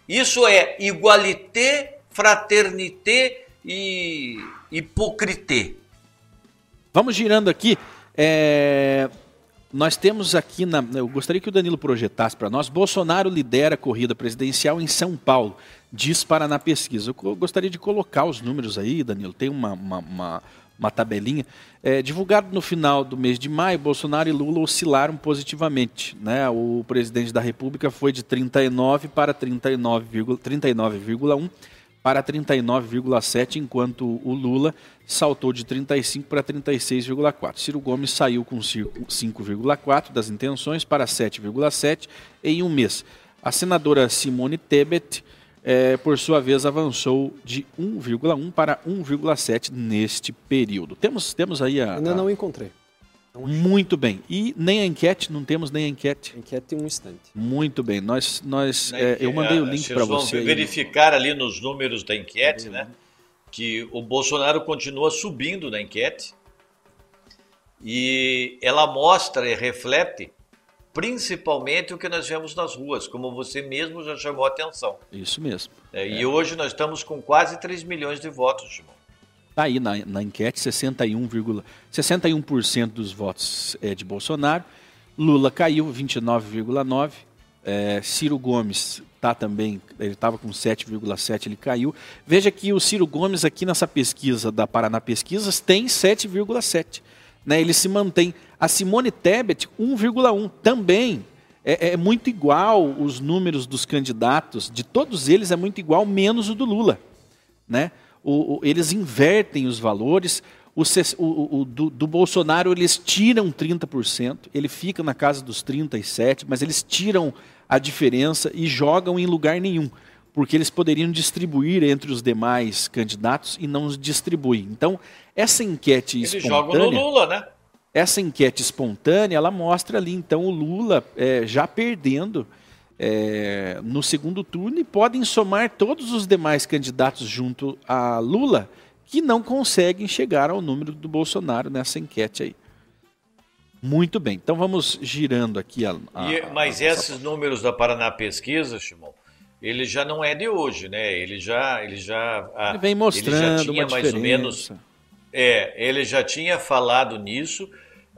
Isso é igualité, fraternité e hipocrité. Vamos girando aqui. É, nós temos aqui, na, eu gostaria que o Danilo projetasse para nós, Bolsonaro lidera a corrida presidencial em São Paulo, diz Paraná Pesquisa. Eu gostaria de colocar os números aí, Danilo, tem uma, uma, uma, uma tabelinha. É, divulgado no final do mês de maio, Bolsonaro e Lula oscilaram positivamente. Né? O presidente da República foi de 39 para 39,1. 39, para 39,7, enquanto o Lula saltou de 35 para 36,4. Ciro Gomes saiu com 5,4 das intenções para 7,7 em um mês. A senadora Simone Tebet, é, por sua vez, avançou de 1,1 para 1,7 neste período. Temos, temos aí a. Ainda não encontrei. Muito bem. E nem a enquete, não temos nem a enquete. A enquete tem um instante. Muito bem. Nós, nós, é, eu mandei o link para você. Vamos verificar ali nos números da enquete, né? Que o Bolsonaro continua subindo na enquete. E ela mostra e reflete principalmente o que nós vemos nas ruas, como você mesmo já chamou a atenção. Isso mesmo. É, e é. hoje nós estamos com quase 3 milhões de votos, Simão. Está aí na, na enquete, 61,61% 61 dos votos é de Bolsonaro. Lula caiu, 29,9%. É, Ciro Gomes está também, ele estava com 7,7%, ele caiu. Veja que o Ciro Gomes aqui nessa pesquisa da Paraná Pesquisas tem 7,7%. Né, ele se mantém. A Simone Tebet, 1,1%. Também é, é muito igual os números dos candidatos, de todos eles é muito igual, menos o do Lula. Né? o, o, eles invertem os valores. O, o do, do, Bolsonaro eles tiram 30%, ele fica na casa dos 37%, mas eles tiram a diferença e jogam em lugar nenhum, porque eles poderiam distribuir entre os demais candidatos e não distribuem. Então, essa enquete eles espontânea... jogam no Lula, né? Essa enquete espontânea, ela mostra ali, então, o Lula é, já perdendo é, no segundo turno e podem somar todos os demais candidatos junto a Lula que não conseguem chegar ao número do Bolsonaro nessa enquete aí. Muito bem, então vamos girando aqui a. a e, mas a, esses números da Paraná Pesquisa, Shimon, ele já não é de hoje, né? Ele já, ele já, ele vem mostrando ele já tinha mais ou menos, é, ele já tinha falado nisso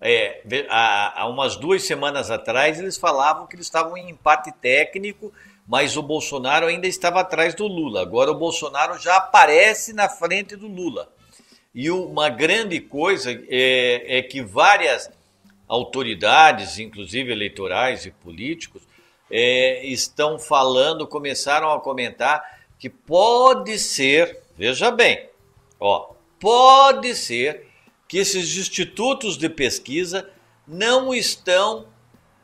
é, há, há umas duas semanas atrás, eles falavam que eles estavam em empate técnico, mas o Bolsonaro ainda estava atrás do Lula. Agora o Bolsonaro já aparece na frente do Lula. E uma grande coisa é, é que várias autoridades, inclusive eleitorais e políticos, é, estão falando, começaram a comentar que pode ser, veja bem, ó, pode ser que esses institutos de pesquisa não estão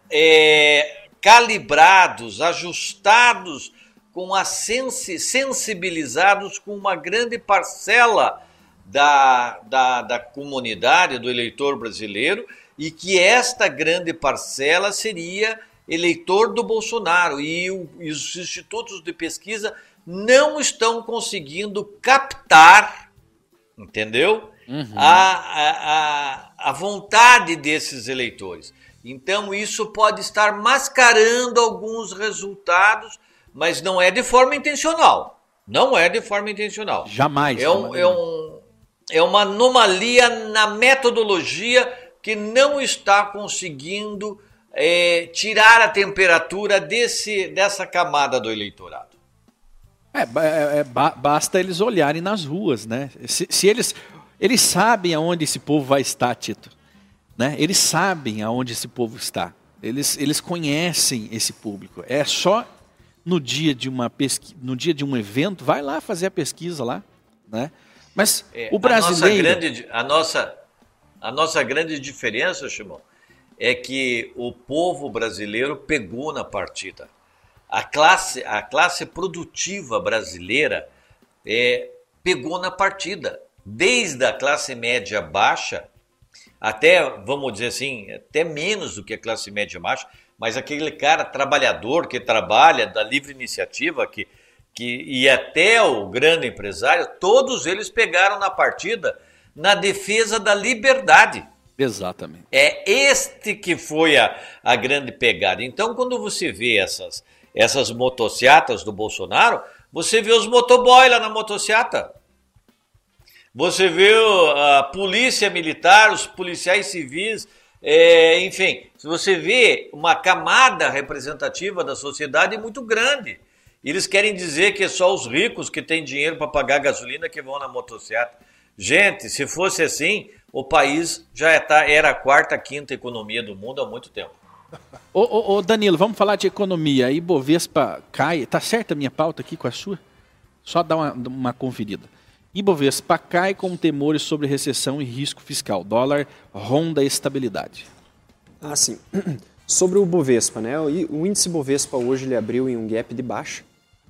é, calibrados, ajustados com a sensi sensibilizados com uma grande parcela da, da, da comunidade, do eleitor brasileiro, e que esta grande parcela seria eleitor do Bolsonaro. E, o, e os institutos de pesquisa não estão conseguindo captar, entendeu? Uhum. a, a, a vontade desses eleitores. Então, isso pode estar mascarando alguns resultados mas não é de forma intencional. Não é de forma intencional. Jamais. É, um, é, um, é uma anomalia na metodologia que não está conseguindo é, tirar a temperatura desse, dessa camada do eleitorado. É, é, é basta eles olharem nas ruas, né? Se, se, eles, eles sabem aonde esse povo vai estar, Tito, né? Eles sabem aonde esse povo está. Eles, eles conhecem esse público. É só no dia de uma pesqui... no dia de um evento, vai lá fazer a pesquisa lá, né? Mas é, o brasileiro a nossa, grande, a nossa a nossa grande diferença, Shimon, é que o povo brasileiro pegou na partida. A classe a classe produtiva brasileira é, pegou na partida, desde a classe média baixa até, vamos dizer assim, até menos do que a classe média baixa, mas aquele cara trabalhador que trabalha da livre iniciativa, que, que e até o grande empresário, todos eles pegaram na partida na defesa da liberdade. Exatamente. É este que foi a, a grande pegada. Então, quando você vê essas, essas motocicletas do Bolsonaro, você vê os motoboy lá na motocicleta. Você vê a polícia militar, os policiais civis, é, enfim, se você vê uma camada representativa da sociedade muito grande. Eles querem dizer que é só os ricos que têm dinheiro para pagar gasolina que vão na motocicleta. Gente, se fosse assim, o país já tá, era a quarta, quinta economia do mundo há muito tempo. Ô, ô, ô Danilo, vamos falar de economia. Aí Bovespa cai. Tá certa a minha pauta aqui com a sua? Só dar uma, uma conferida. Ibovespa cai com temores sobre recessão e risco fiscal. Dólar ronda estabilidade. Ah, sim. Sobre o Bovespa, né? O índice Bovespa hoje ele abriu em um gap de baixa,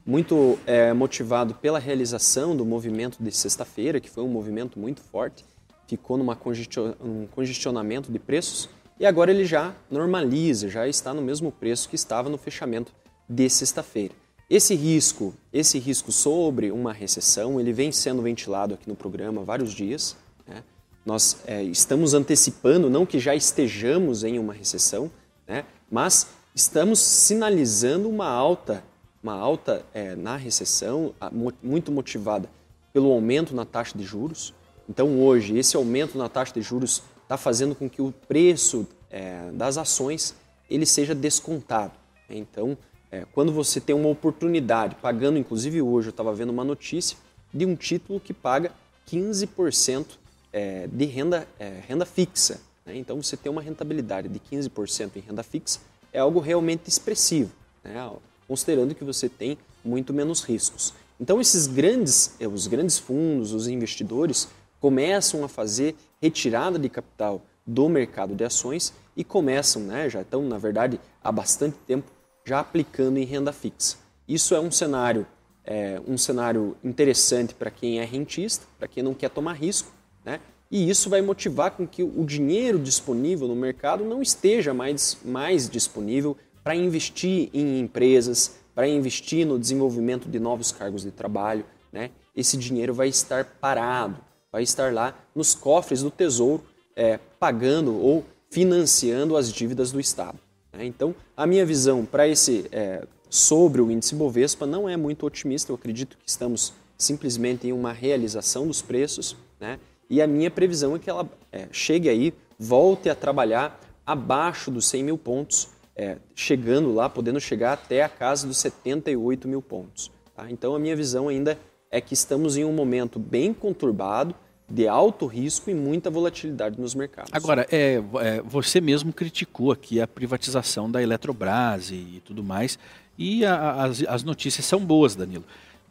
muito é, motivado pela realização do movimento de sexta-feira, que foi um movimento muito forte, ficou numa congestion, um congestionamento de preços e agora ele já normaliza, já está no mesmo preço que estava no fechamento de sexta-feira. Esse risco, esse risco sobre uma recessão, ele vem sendo ventilado aqui no programa há vários dias. Né? Nós é, estamos antecipando, não que já estejamos em uma recessão, né? mas estamos sinalizando uma alta, uma alta é, na recessão, muito motivada pelo aumento na taxa de juros. Então hoje esse aumento na taxa de juros está fazendo com que o preço é, das ações ele seja descontado. Então é, quando você tem uma oportunidade, pagando, inclusive hoje eu estava vendo uma notícia de um título que paga 15% é, de renda, é, renda fixa. Né? Então você tem uma rentabilidade de 15% em renda fixa, é algo realmente expressivo, né? considerando que você tem muito menos riscos. Então esses grandes, é, os grandes fundos, os investidores, começam a fazer retirada de capital do mercado de ações e começam, né, já estão na verdade há bastante tempo já aplicando em renda fixa. Isso é um cenário, é, um cenário interessante para quem é rentista, para quem não quer tomar risco, né? e isso vai motivar com que o dinheiro disponível no mercado não esteja mais, mais disponível para investir em empresas, para investir no desenvolvimento de novos cargos de trabalho. Né? Esse dinheiro vai estar parado, vai estar lá nos cofres do Tesouro, é, pagando ou financiando as dívidas do Estado. Né? Então, a minha visão para esse é, sobre o índice Bovespa não é muito otimista. Eu acredito que estamos simplesmente em uma realização dos preços, né? E a minha previsão é que ela é, chegue aí, volte a trabalhar abaixo dos 100 mil pontos, é, chegando lá, podendo chegar até a casa dos 78 mil pontos. Tá? Então, a minha visão ainda é que estamos em um momento bem conturbado, de alto risco e muita volatilidade nos mercados. Agora, é, é, você mesmo criticou aqui a privatização da Eletrobras e, e tudo mais, e a, as, as notícias são boas, Danilo.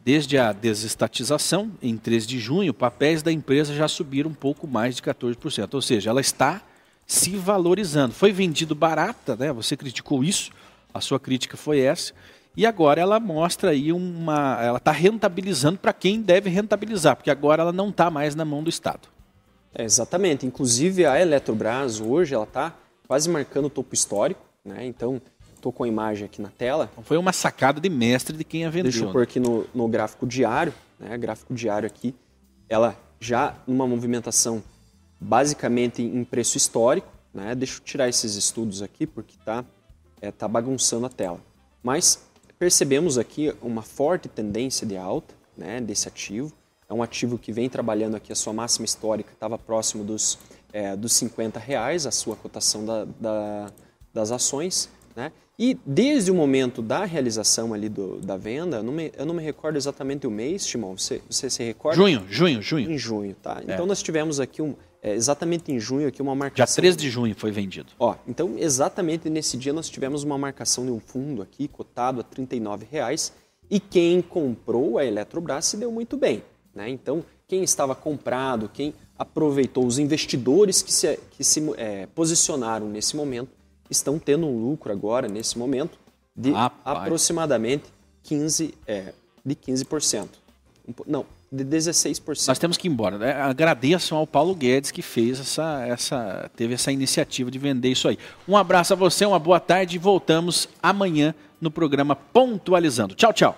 Desde a desestatização, em 3 de junho, papéis da empresa já subiram um pouco mais de 14%. Ou seja, ela está se valorizando. Foi vendido barata, né? Você criticou isso, a sua crítica foi essa. E agora ela mostra aí uma. Ela está rentabilizando para quem deve rentabilizar, porque agora ela não está mais na mão do Estado. É, exatamente. Inclusive a Eletrobras hoje ela está quase marcando o topo histórico. Né? Então, estou com a imagem aqui na tela. Então, foi uma sacada de mestre de quem a vendeu. Deixa eu pôr aqui no, no gráfico diário. Né? Gráfico diário aqui. Ela já numa movimentação basicamente em preço histórico. Né? Deixa eu tirar esses estudos aqui porque está é, tá bagunçando a tela. Mas percebemos aqui uma forte tendência de alta né, desse ativo. É um ativo que vem trabalhando aqui a sua máxima histórica, estava próximo dos, é, dos 50 reais, a sua cotação da, da, das ações. Né? E desde o momento da realização ali do, da venda, eu não, me, eu não me recordo exatamente o mês, Timão, você, você se recorda? Junho, junho, junho. Em junho, tá. É. Então nós tivemos aqui um, é, exatamente em junho aqui uma marcação. Dia 13 de junho foi vendido. Ó, então exatamente nesse dia nós tivemos uma marcação de um fundo aqui cotado a R$ reais e quem comprou a Eletrobras se deu muito bem, né? Então quem estava comprado, quem aproveitou, os investidores que se, que se é, posicionaram nesse momento estão tendo um lucro agora nesse momento de Rapaz. aproximadamente 15 é, de 15%. Não, de 16%. Nós temos que ir embora. Né? Agradeço ao Paulo Guedes que fez essa, essa, teve essa iniciativa de vender isso aí. Um abraço a você, uma boa tarde e voltamos amanhã no programa Pontualizando. Tchau, tchau.